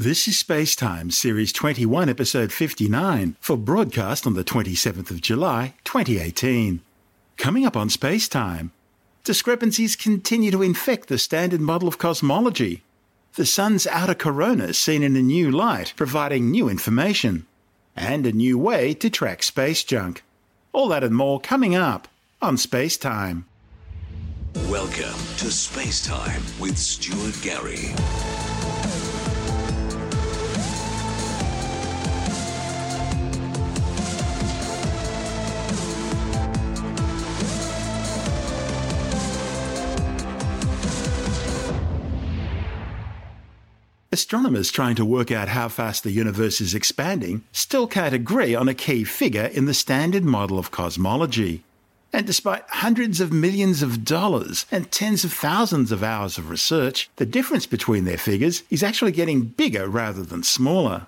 This is Spacetime, Series 21, Episode 59, for broadcast on the 27th of July, 2018. Coming up on Spacetime, discrepancies continue to infect the standard model of cosmology. The Sun's outer corona seen in a new light, providing new information, and a new way to track space junk. All that and more coming up on Spacetime. Welcome to Space Time with Stuart Gary. Astronomers trying to work out how fast the universe is expanding still can't agree on a key figure in the standard model of cosmology. And despite hundreds of millions of dollars and tens of thousands of hours of research, the difference between their figures is actually getting bigger rather than smaller.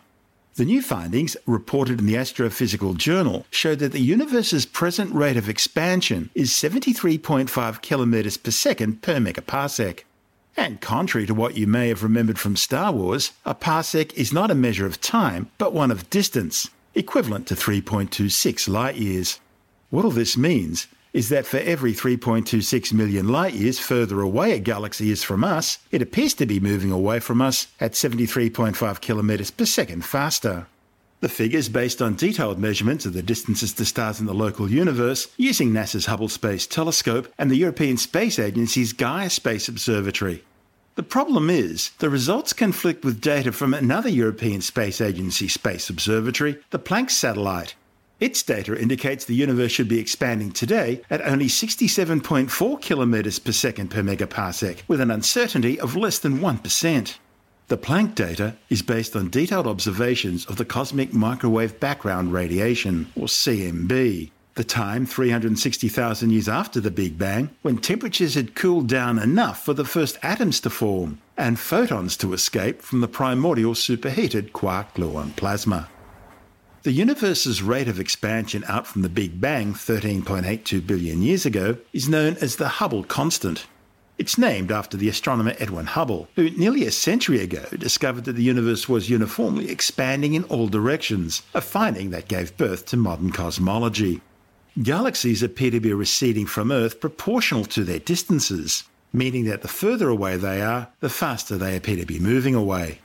The new findings, reported in the Astrophysical Journal, show that the universe's present rate of expansion is 73.5 kilometers per second per megaparsec. And contrary to what you may have remembered from Star Wars, a parsec is not a measure of time, but one of distance, equivalent to 3.26 light years. What all this means is that for every 3.26 million light years further away a galaxy is from us, it appears to be moving away from us at 73.5 kilometers per second faster. The figures based on detailed measurements of the distances to stars in the local universe using NASA's Hubble Space Telescope and the European Space Agency's Gaia Space Observatory. The problem is, the results conflict with data from another European Space Agency space observatory, the Planck satellite. Its data indicates the universe should be expanding today at only 67.4 kilometers per second per megaparsec, with an uncertainty of less than 1%. The Planck data is based on detailed observations of the cosmic microwave background radiation, or CMB, the time 360,000 years after the Big Bang, when temperatures had cooled down enough for the first atoms to form and photons to escape from the primordial superheated quark gluon plasma. The universe's rate of expansion out from the Big Bang 13.82 billion years ago is known as the Hubble constant. It's named after the astronomer Edwin Hubble, who nearly a century ago discovered that the universe was uniformly expanding in all directions, a finding that gave birth to modern cosmology. Galaxies appear to be receding from Earth proportional to their distances, meaning that the further away they are, the faster they appear to be moving away.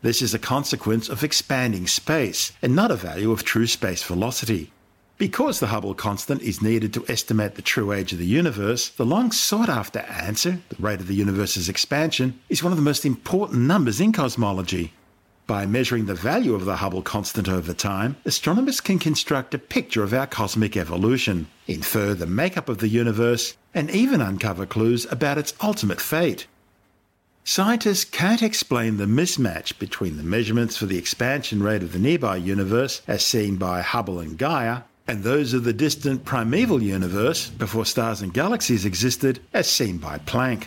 This is a consequence of expanding space and not a value of true space velocity. Because the Hubble constant is needed to estimate the true age of the universe, the long sought after answer, the rate of the universe's expansion, is one of the most important numbers in cosmology. By measuring the value of the Hubble constant over time, astronomers can construct a picture of our cosmic evolution, infer the makeup of the universe, and even uncover clues about its ultimate fate. Scientists can't explain the mismatch between the measurements for the expansion rate of the nearby universe, as seen by Hubble and Gaia, and those of the distant primeval universe, before stars and galaxies existed, as seen by Planck.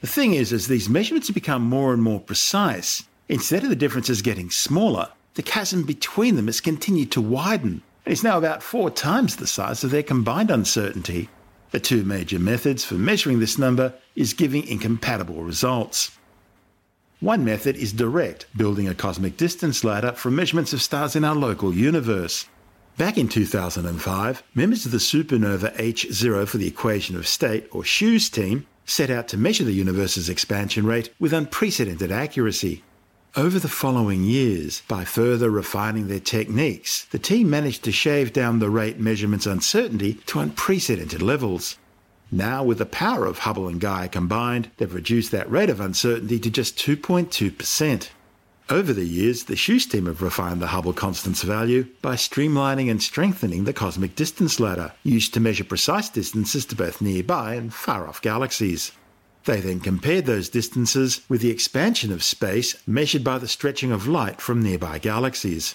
The thing is, as these measurements become more and more precise, instead of the differences getting smaller, the chasm between them has continued to widen and is now about four times the size of their combined uncertainty. The two major methods for measuring this number is giving incompatible results. One method is direct, building a cosmic distance ladder from measurements of stars in our local universe. Back in 2005, members of the supernova H0 for the equation of state, or SH0ES team, set out to measure the universe's expansion rate with unprecedented accuracy. Over the following years, by further refining their techniques, the team managed to shave down the rate measurement's uncertainty to unprecedented levels. Now, with the power of Hubble and Gaia combined, they've reduced that rate of uncertainty to just 2.2%. Over the years, the SH0ES team have refined the Hubble constant's value by streamlining and strengthening the cosmic distance ladder, used to measure precise distances to both nearby and far off galaxies. They then compared those distances with the expansion of space measured by the stretching of light from nearby galaxies.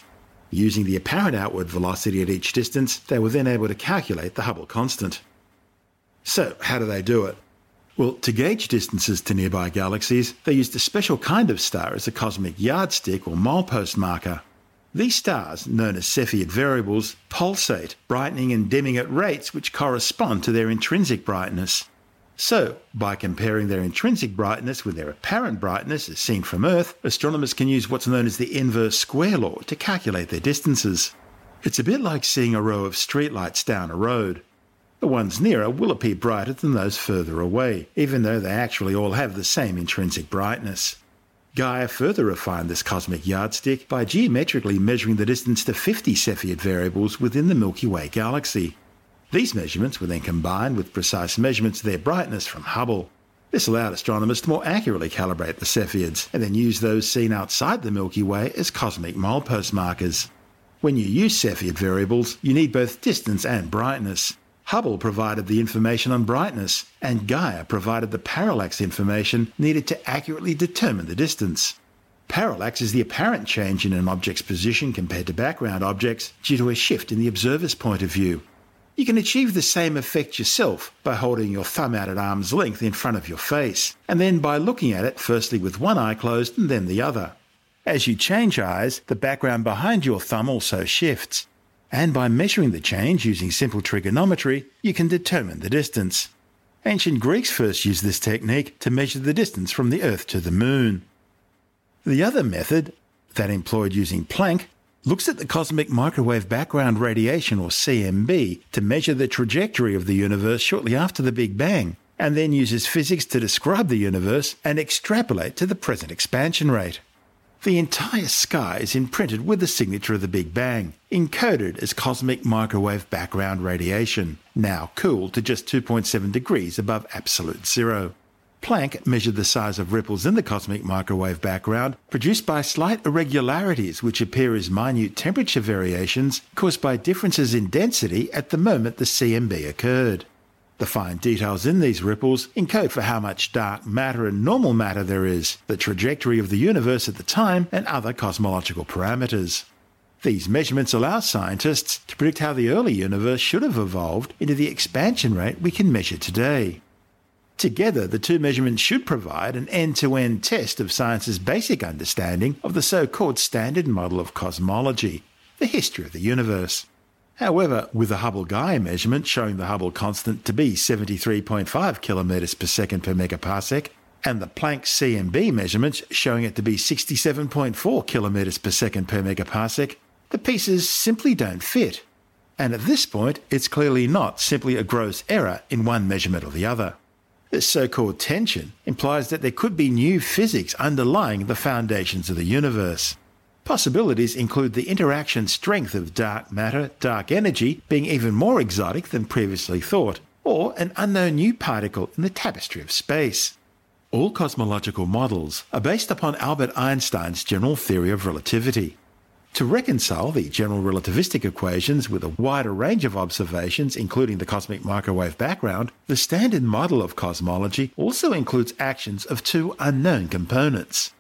Using the apparent outward velocity at each distance, they were then able to calculate the Hubble constant. So, how do they do it? Well, to gauge distances to nearby galaxies, they used a special kind of star as a cosmic yardstick or milepost marker. These stars, known as Cepheid variables, pulsate, brightening and dimming at rates which correspond to their intrinsic brightness. So, by comparing their intrinsic brightness with their apparent brightness as seen from Earth, astronomers can use what's known as the inverse square law to calculate their distances. It's a bit like seeing a row of streetlights down a road. The ones nearer will appear brighter than those further away, even though they actually all have the same intrinsic brightness. Gaia further refined this cosmic yardstick by geometrically measuring the distance to 50 Cepheid variables within the Milky Way galaxy. These measurements were then combined with precise measurements of their brightness from Hubble. This allowed astronomers to more accurately calibrate the Cepheids and then use those seen outside the Milky Way as cosmic milepost markers. When you use Cepheid variables, you need both distance and brightness. Hubble provided the information on brightness, and Gaia provided the parallax information needed to accurately determine the distance. Parallax is the apparent change in an object's position compared to background objects due to a shift in the observer's point of view. You can achieve the same effect yourself by holding your thumb out at arm's length in front of your face, and then by looking at it firstly with one eye closed and then the other. As you change eyes, the background behind your thumb also shifts. And by measuring the change using simple trigonometry, you can determine the distance. Ancient Greeks first used this technique to measure the distance from the Earth to the Moon. The other method, that employed using Planck, looks at the cosmic microwave background radiation, or CMB, to measure the trajectory of the universe shortly after the Big Bang, and then uses physics to describe the universe and extrapolate to the present expansion rate. The entire sky is imprinted with the signature of the Big Bang, encoded as cosmic microwave background radiation, now cooled to just 2.7 degrees above absolute zero. Planck measured the size of ripples in the cosmic microwave background produced by slight irregularities which appear as minute temperature variations caused by differences in density at the moment the CMB occurred. The fine details in these ripples encode for how much dark matter and normal matter there is, the trajectory of the universe at the time, and other cosmological parameters. These measurements allow scientists to predict how the early universe should have evolved into the expansion rate we can measure today. Together, the two measurements should provide an end to end test of science's basic understanding of the so called standard model of cosmology, the history of the universe. However, with the Hubble Gaia measurement showing the Hubble constant to be 73.5 km per second per megaparsec, and the Planck CMB measurements showing it to be 67.4 km per second per megaparsec, the pieces simply don't fit. And at this point, it's clearly not simply a gross error in one measurement or the other. This so called tension implies that there could be new physics underlying the foundations of the universe. Possibilities include the interaction strength of dark matter, dark energy being even more exotic than previously thought, or an unknown new particle in the tapestry of space. All cosmological models are based upon Albert Einstein's general theory of relativity. To reconcile the general relativistic equations with a wider range of observations, including the cosmic microwave background, the standard model of cosmology also includes actions of two unknown components.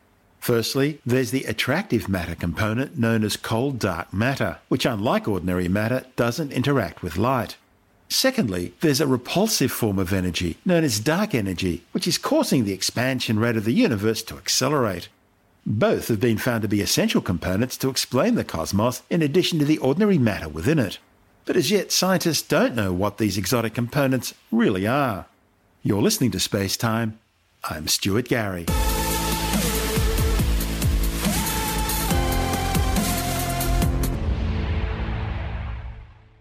Firstly, there's the attractive matter component known as cold dark matter, which, unlike ordinary matter, doesn't interact with light. Secondly, there's a repulsive form of energy known as dark energy, which is causing the expansion rate of the universe to accelerate. Both have been found to be essential components to explain the cosmos in addition to the ordinary matter within it. But as yet, scientists don't know what these exotic components really are. You're listening to Space Time. I'm Stuart Gary.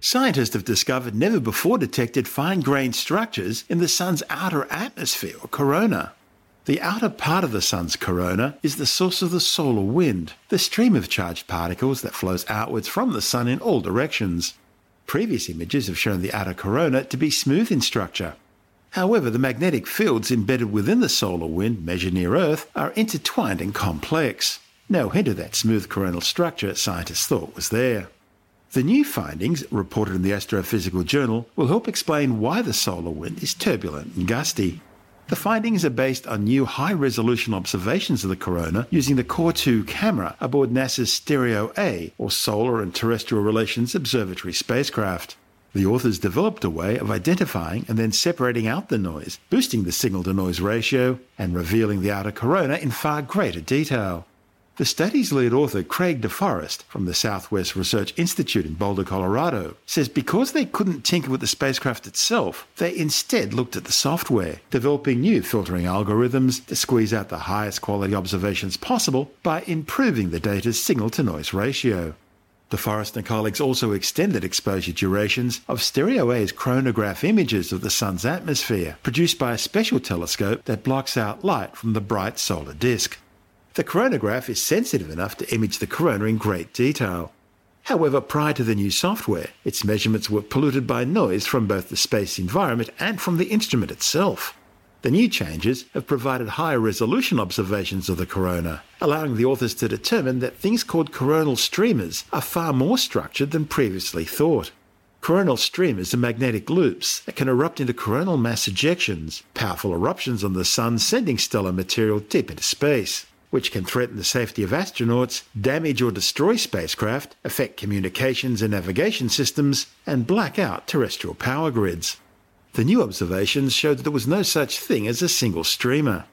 Scientists have discovered never before detected fine grained structures in the Sun's outer atmosphere, or corona. The outer part of the Sun's corona is the source of the solar wind, the stream of charged particles that flows outwards from the Sun in all directions. Previous images have shown the outer corona to be smooth in structure. However, the magnetic fields embedded within the solar wind, measured near Earth, are intertwined and complex. No hint of that smooth coronal structure scientists thought was there. The new findings, reported in the Astrophysical Journal, will help explain why the solar wind is turbulent and gusty. The findings are based on new high resolution observations of the corona using the COR2 camera aboard NASA's Stereo A, or Solar and Terrestrial Relations Observatory spacecraft. The authors developed a way of identifying and then separating out the noise, boosting the signal to noise ratio, and revealing the outer corona in far greater detail. The study's lead author, Craig DeForest, from the Southwest Research Institute in Boulder, Colorado, says because they couldn't tinker with the spacecraft itself, they instead looked at the software, developing new filtering algorithms to squeeze out the highest quality observations possible by improving the data's signal to noise ratio. DeForest and colleagues also extended exposure durations of Stereo A's coronagraph images of the Sun's atmosphere, produced by a special telescope that blocks out light from the bright solar disk. The coronagraph is sensitive enough to image the corona in great detail. However, prior to the new software, its measurements were polluted by noise from both the space environment and from the instrument itself. The new changes have provided higher resolution observations of the corona, allowing the authors to determine that things called coronal streamers are far more structured than previously thought. Coronal streamers are magnetic loops that can erupt into coronal mass ejections, powerful eruptions on the Sun sending stellar material deep into space which can threaten the safety of astronauts, damage or destroy spacecraft, affect communications and navigation systems, and black out terrestrial power grids. The new observations showed that there was no such thing as a single streamer.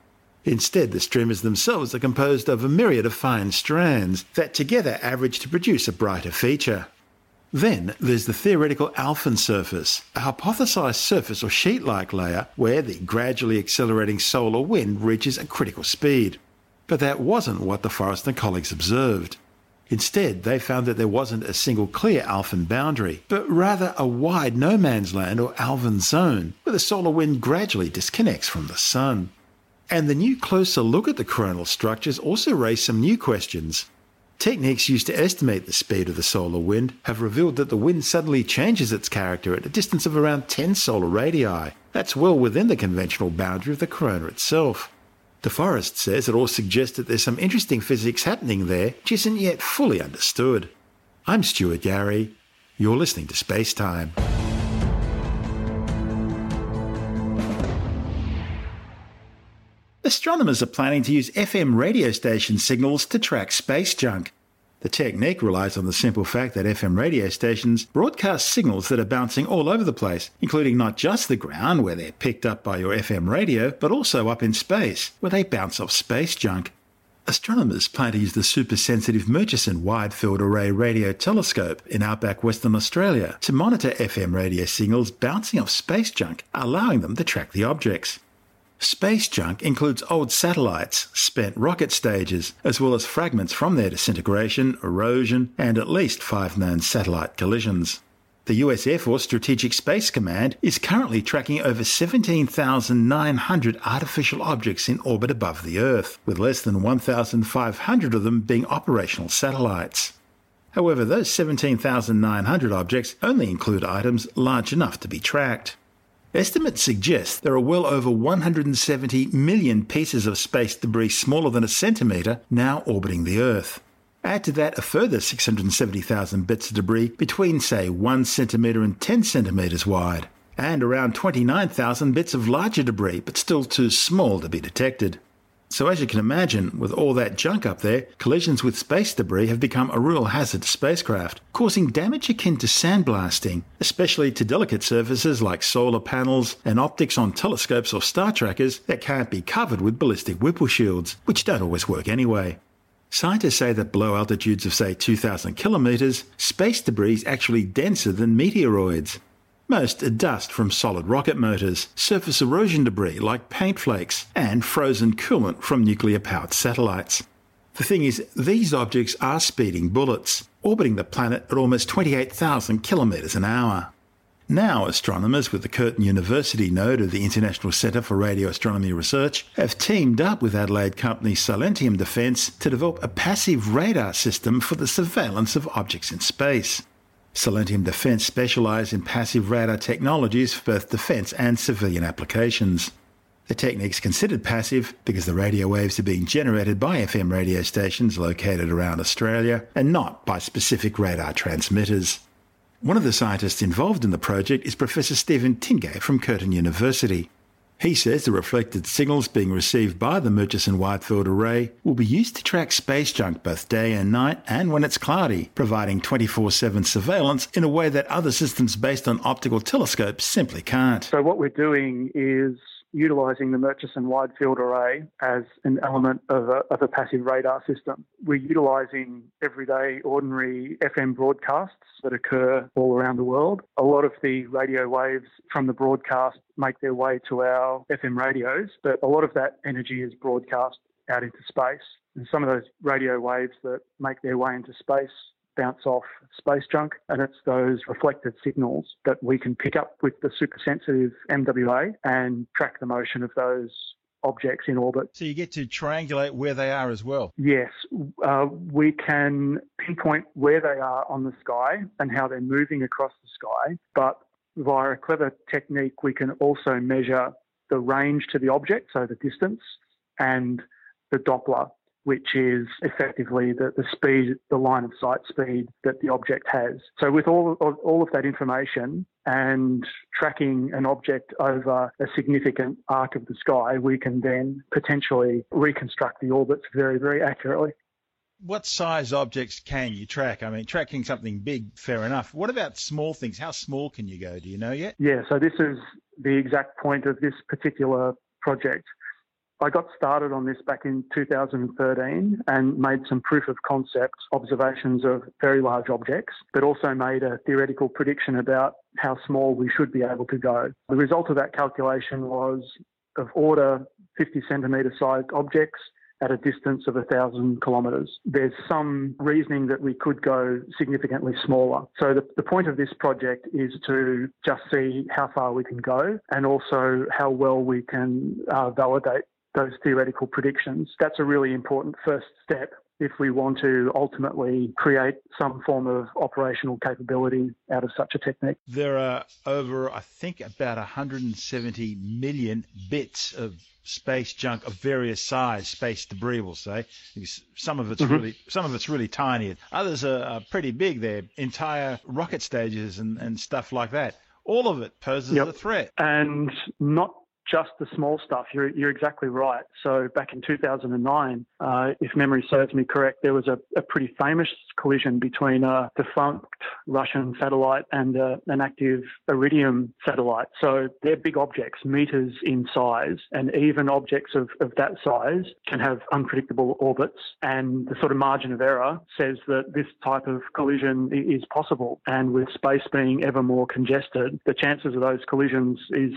Instead, the streamers themselves are composed of a myriad of fine strands that together average to produce a brighter feature. Then there's the theoretical Alfvén surface, a hypothesized surface or sheet like layer where the gradually accelerating solar wind reaches a critical speed. But that wasn't what DeForest and colleagues observed. Instead, they found that there wasn't a single clear Alfvén boundary, but rather a wide no man's land or Alfvén zone, where the solar wind gradually disconnects from the sun. And the new closer look at the coronal structures also raised some new questions. Techniques used to estimate the speed of the solar wind have revealed that the wind suddenly changes its character at a distance of around 10 solar radii. That's well within the conventional boundary of the corona itself. DeForest says it all suggests that there's some interesting physics happening there which isn't yet fully understood. I'm Stuart Gary. You're listening to Space Time. Astronomers are planning to use FM radio station signals to track space junk. The technique relies on the simple fact that FM radio stations broadcast signals that are bouncing all over the place, including not just the ground where they're picked up by your FM radio, but also up in space, where they bounce off space junk. Astronomers plan to use the super sensitive Murchison Wide Field Array Radio Telescope in outback Western Australia to monitor FM radio signals bouncing off space junk, allowing them to track the objects. Space junk includes old satellites, spent rocket stages, as well as fragments from their disintegration, erosion, and at least five known satellite collisions. The US Air Force Strategic Space Command is currently tracking over 17,900 artificial objects in orbit above the Earth, with less than 1,500 of them being operational satellites. However, those 17,900 objects only include items large enough to be tracked. Estimates suggest there are well over 170 million pieces of space debris smaller than a centimetre now orbiting the Earth. Add to that a further 670,000 bits of debris between, say, 1 centimetre and 10 centimetres wide, and around 29,000 bits of larger debris but still too small to be detected. So, as you can imagine, with all that junk up there, collisions with space debris have become a real hazard to spacecraft, causing damage akin to sandblasting, especially to delicate surfaces like solar panels and optics on telescopes or star trackers that can't be covered with ballistic Whipple shields, which don't always work anyway. Scientists say that below altitudes of, say, 2,000 kilometres, space debris is actually denser than meteoroids, most are dust from solid rocket motors, surface erosion debris like paint flakes, and frozen coolant from nuclear powered satellites. The thing is, these objects are speeding bullets, orbiting the planet at almost 28,000 kilometres an hour. Now, astronomers with the Curtin University node of the International Centre for Radio Astronomy Research have teamed up with Adelaide company Silentium Defence to develop a passive radar system for the surveillance of objects in space. Silentium Defence specialise in passive radar technologies for both defence and civilian applications. The technique is considered passive because the radio waves are being generated by FM radio stations located around Australia and not by specific radar transmitters. One of the scientists involved in the project is Professor Stephen Tingay from Curtin University. He says the reflected signals being received by the Murchison Wide Field Array will be used to track space junk both day and night and when it's cloudy, providing 24 7 surveillance in a way that other systems based on optical telescopes simply can't. So, what we're doing is utilising the Murchison Wide Field Array as an element of a, of a passive radar system. We're utilising everyday, ordinary FM broadcasts that occur all around the world. A lot of the radio waves from the broadcast make their way to our FM radios, but a lot of that energy is broadcast out into space. And some of those radio waves that make their way into space bounce off space junk, and it's those reflected signals that we can pick up with the super sensitive MWA and track the motion of those objects in orbit. So you get to triangulate where they are as well. Yes, uh, we can pinpoint where they are on the sky and how they're moving across the sky, but via a clever technique, we can also measure the range to the object, so the distance, and the Doppler, which is effectively the, the speed, the line of sight speed that the object has. So with all of, all of that information and tracking an object over a significant arc of the sky, we can then potentially reconstruct the orbits very, very accurately. What size objects can you track? I mean, tracking something big, fair enough. What about small things? How small can you go? Do you know yet? Yeah, so this is the exact point of this particular project. I got started on this back in 2013 and made some proof of concept observations of very large objects, but also made a theoretical prediction about how small we should be able to go. The result of that calculation was of order 50 centimetre sized objects at a distance of 1,000 kilometres. There's some reasoning that we could go significantly smaller. So the, the point of this project is to just see how far we can go and also how well we can uh, validate those theoretical predictions. That's a really important first step if we want to ultimately create some form of operational capability out of such a technique. There are over, I think, about 170 million bits of space junk of various size, space debris, we'll say. Some of it's mm-hmm. really, some of it's really tiny. Others are, are, pretty big. They're entire rocket stages and, and stuff like that. All of it poses yep. a threat. And not just the small stuff. You're, you're exactly right. So back in 2009, uh, if memory serves me correct, there was a, a pretty famous collision between a defunct Russian satellite and uh, an active Iridium satellite. So they're big objects, meters in size, and even objects of, of that size can have unpredictable orbits. And the sort of margin of error says that this type of collision is possible. And with space being ever more congested, the chances of those collisions is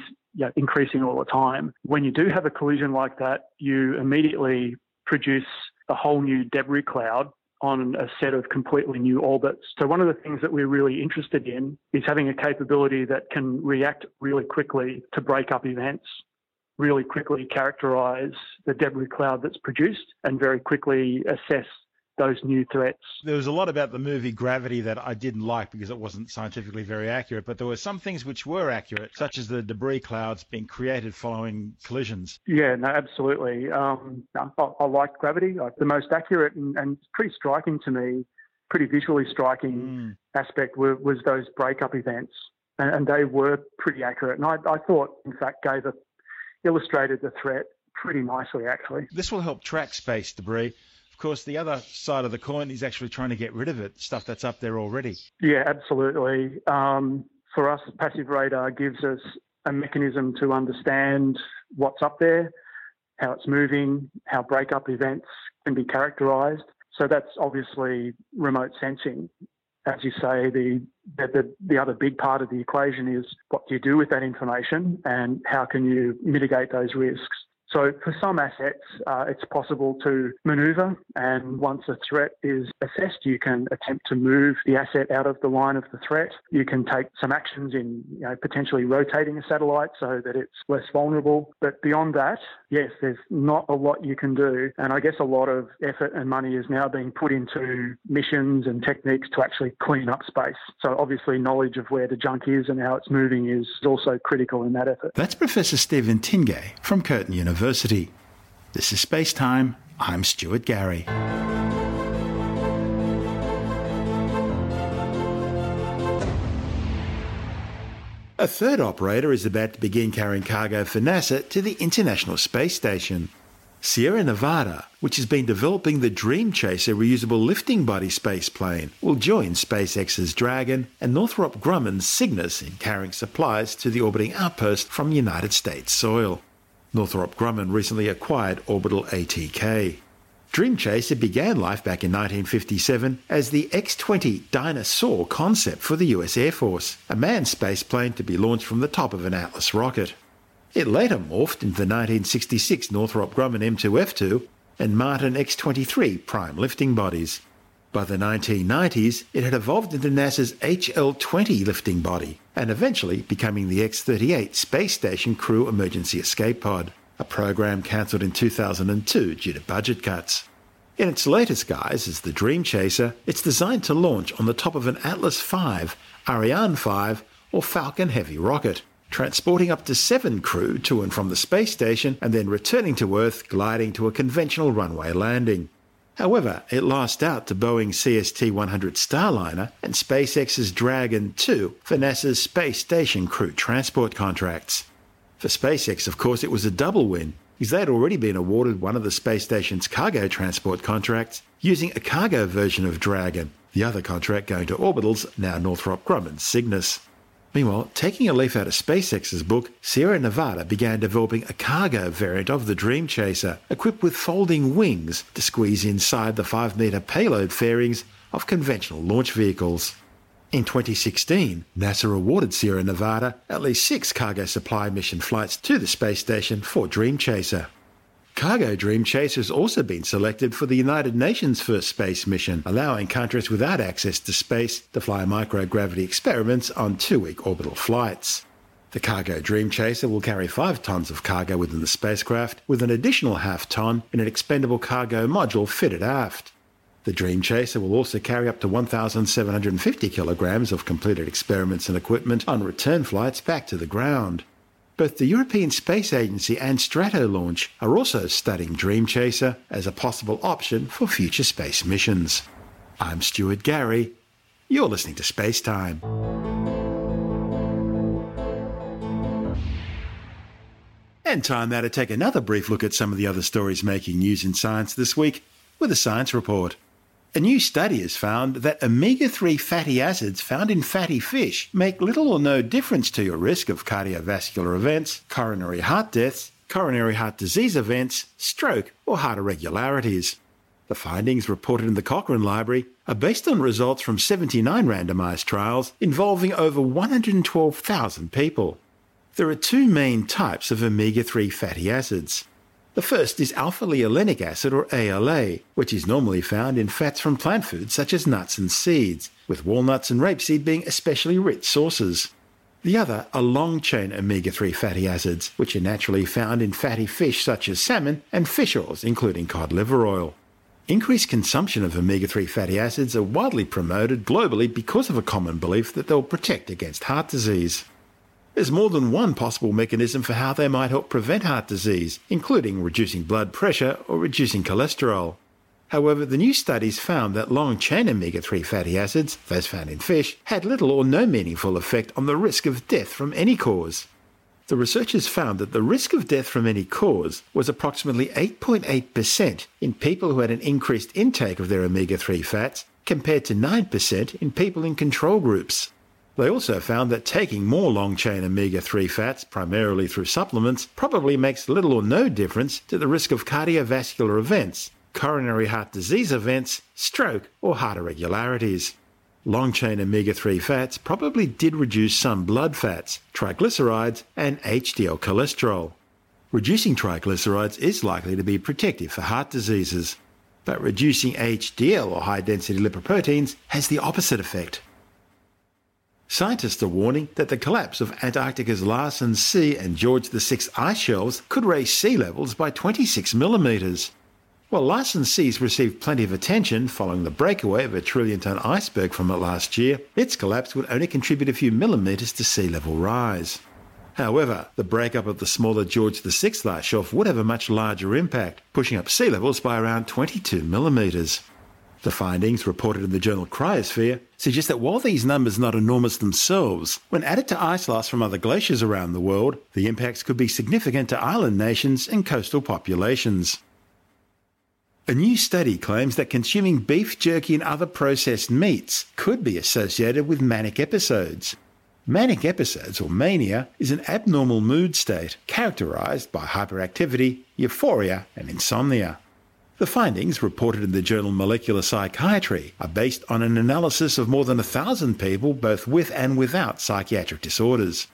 increasing all the time. When you do have a collision like that, you immediately produce a whole new debris cloud on a set of completely new orbits. So one of the things that we're really interested in is having a capability that can react really quickly to break up events, really quickly characterize the debris cloud that's produced and very quickly assess those new threats. There was a lot about the movie Gravity that I didn't like because it wasn't scientifically very accurate, but there were some things which were accurate, such as the debris clouds being created following collisions. Yeah, no, absolutely. Um, I, I like Gravity. The most accurate and, and pretty striking to me, pretty visually striking mm. aspect were, was those breakup events, and, and, they were pretty accurate. And I, I thought, in fact, gave a illustrated the threat pretty nicely, actually. This will help track space debris of course, the other side of the coin is actually trying to get rid of it, stuff that's up there already. Yeah, absolutely. Um, for us, passive radar gives us a mechanism to understand what's up there, how it's moving, how breakup events can be characterized. So that's obviously remote sensing. As you say, the, the, the other big part of the equation is what do you do with that information and how can you mitigate those risks? So for some assets, uh, it's possible to manoeuvre, and once a threat is assessed, you can attempt to move the asset out of the line of the threat. You can take some actions in you know, potentially rotating a satellite so that it's less vulnerable. But beyond that, yes, there's not a lot you can do, and I guess a lot of effort and money is now being put into missions and techniques to actually clean up space. So obviously, knowledge of where the junk is and how it's moving is also critical in that effort. That's Professor Stephen Tingay from Curtin University. University. This is Space Time. I'm Stuart Gary. A third operator is about to begin carrying cargo for NASA to the International Space Station. Sierra Nevada, which has been developing the Dream Chaser reusable lifting body spaceplane, will join SpaceX's Dragon and Northrop Grumman's Cygnus in carrying supplies to the orbiting outpost from United States soil. Northrop Grumman recently acquired Orbital ATK. Dream Chaser began life back in 1957 as the X 20 Dyna-Soar concept for the US Air Force, a manned spaceplane to be launched from the top of an Atlas rocket. It later morphed into the 1966 Northrop Grumman M2F2 and Martin X 23 prime lifting bodies. By the 1990s, it had evolved into NASA's HL 20 lifting body and eventually becoming the X 38 Space Station Crew Emergency Escape Pod, a program cancelled in 2002 due to budget cuts. In its latest guise as the Dream Chaser, it's designed to launch on the top of an Atlas V, Ariane 5, or Falcon Heavy rocket, transporting up to seven crew to and from the space station and then returning to Earth, gliding to a conventional runway landing. However, it lost out to Boeing's CST 100 Starliner and SpaceX's Dragon 2 for NASA's space station crew transport contracts. For SpaceX, of course, it was a double win, because they had already been awarded one of the space station's cargo transport contracts using a cargo version of Dragon, the other contract going to Orbital's now Northrop Grumman Cygnus. Meanwhile, taking a leaf out of SpaceX's book, Sierra Nevada began developing a cargo variant of the Dream Chaser, equipped with folding wings to squeeze inside the 5 metre payload fairings of conventional launch vehicles. In 2016, NASA awarded Sierra Nevada at least six cargo supply mission flights to the space station for Dream Chaser. Cargo Dream Chaser has also been selected for the United Nations first space mission, allowing countries without access to space to fly microgravity experiments on two week orbital flights. The Cargo Dream Chaser will carry 5 tons of cargo within the spacecraft, with an additional half ton in an expendable cargo module fitted aft. The Dream Chaser will also carry up to 1,750 kilograms of completed experiments and equipment on return flights back to the ground. Both the European Space Agency and Stratolaunch are also studying Dream Chaser as a possible option for future space missions. I'm Stuart Gary. You're listening to Space Time. And time now to take another brief look at some of the other stories making news in science this week with a science report. A new study has found that omega 3 fatty acids found in fatty fish make little or no difference to your risk of cardiovascular events, coronary heart deaths, coronary heart disease events, stroke, or heart irregularities. The findings reported in the Cochrane Library are based on results from 79 randomized trials involving over 112,000 people. There are two main types of omega 3 fatty acids the first is alpha linolenic acid, or ALA, which is normally found in fats from plant foods such as nuts and seeds, with walnuts and rapeseed being especially rich sources. The other are long chain omega 3 fatty acids, which are naturally found in fatty fish such as salmon and fish oils, including cod liver oil. Increased consumption of omega 3 fatty acids are widely promoted globally because of a common belief that they'll protect against heart disease. There's more than one possible mechanism for how they might help prevent heart disease, including reducing blood pressure or reducing cholesterol. However, the new studies found that long chain omega 3 fatty acids, those found in fish, had little or no meaningful effect on the risk of death from any cause. The researchers found that the risk of death from any cause was approximately 8.8% in people who had an increased intake of their omega 3 fats, compared to 9% in people in control groups. They also found that taking more long chain omega 3 fats, primarily through supplements, probably makes little or no difference to the risk of cardiovascular events, coronary heart disease events, stroke, or heart irregularities. Long chain omega 3 fats probably did reduce some blood fats, triglycerides, and HDL cholesterol. Reducing triglycerides is likely to be protective for heart diseases, but reducing HDL or high density lipoproteins has the opposite effect. Scientists are warning that the collapse of Antarctica's Larsen C and George VI ice shelves could raise sea levels by 26 millimetres. While Larsen C's received plenty of attention following the breakaway of a trillion ton iceberg from it last year, its collapse would only contribute a few millimetres to sea level rise. However, the breakup of the smaller George VI ice shelf would have a much larger impact, pushing up sea levels by around 22 millimetres. The findings, reported in the journal Cryosphere, suggest that while these numbers are not enormous themselves, when added to ice loss from other glaciers around the world, the impacts could be significant to island nations and coastal populations. A new study claims that consuming beef jerky and other processed meats could be associated with manic episodes. Manic episodes, or mania, is an abnormal mood state characterized by hyperactivity, euphoria, and insomnia. The findings, reported in the journal Molecular Psychiatry, are based on an analysis of more than a thousand people, both with and without psychiatric disorders.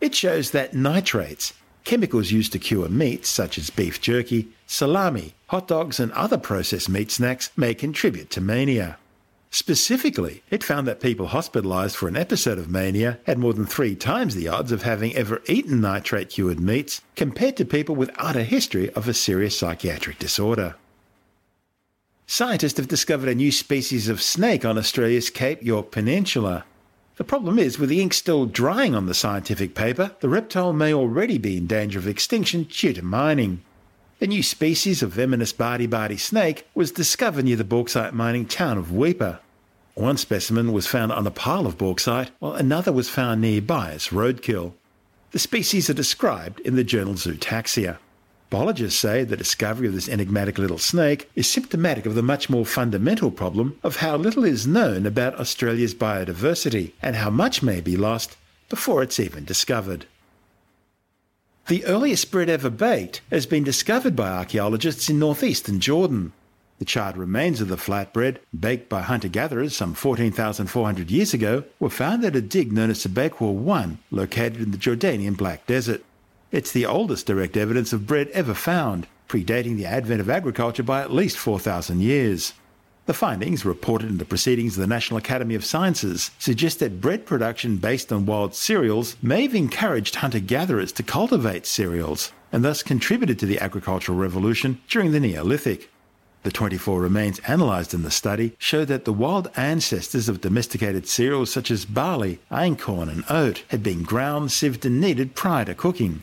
It shows that nitrates, chemicals used to cure meats such as beef jerky, salami, hot dogs, and other processed meat snacks, may contribute to mania. Specifically, it found that people hospitalized for an episode of mania had more than three times the odds of having ever eaten nitrate cured meats compared to people without a history of a serious psychiatric disorder. Scientists have discovered a new species of snake on Australia's Cape York Peninsula. The problem is, with the ink still drying on the scientific paper, the reptile may already be in danger of extinction due to mining. The new species of venomous bandy-bandy snake was discovered near the bauxite mining town of Weipa. One specimen was found on a pile of bauxite, while another was found nearby as roadkill. The species are described in the journal Zootaxa. Biologists say the discovery of this enigmatic little snake is symptomatic of the much more fundamental problem of how little is known about Australia's biodiversity and how much may be lost before it's even discovered. The earliest bread ever baked has been discovered by archaeologists in northeastern Jordan. The charred remains of the flatbread, baked by hunter gatherers some 14,400 years ago, were found at a dig known as Shubayqa 1, located in the Jordanian Black Desert. It's the oldest direct evidence of bread ever found, predating the advent of agriculture by at least 4,000 years. The findings, reported in the Proceedings of the National Academy of Sciences, suggest that bread production based on wild cereals may have encouraged hunter gatherers to cultivate cereals, and thus contributed to the agricultural revolution during the Neolithic. The 24 remains analysed in the study show that the wild ancestors of domesticated cereals such as barley, einkorn, and oat had been ground, sieved, and kneaded prior to cooking.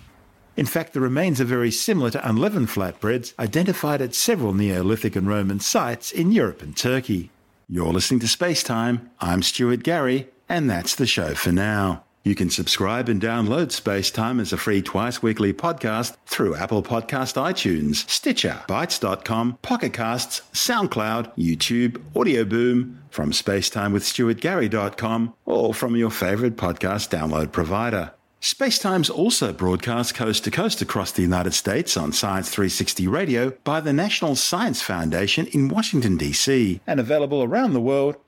In fact, the remains are very similar to unleavened flatbreads identified at several Neolithic and Roman sites in Europe and Turkey. You're listening to Space Time. I'm Stuart Gary, and that's the show for now. You can subscribe and download Space Time as a free twice weekly podcast through Apple Podcast iTunes, Stitcher, Bitesz.com, Pocket Casts, SoundCloud, YouTube, Audio Boom, from spacetimewithstuartgary.com, or from your favorite podcast download provider. Spacetime's also broadcast coast to coast across the United States on Science 360 Radio by the National Science Foundation in Washington, D.C., and available around the world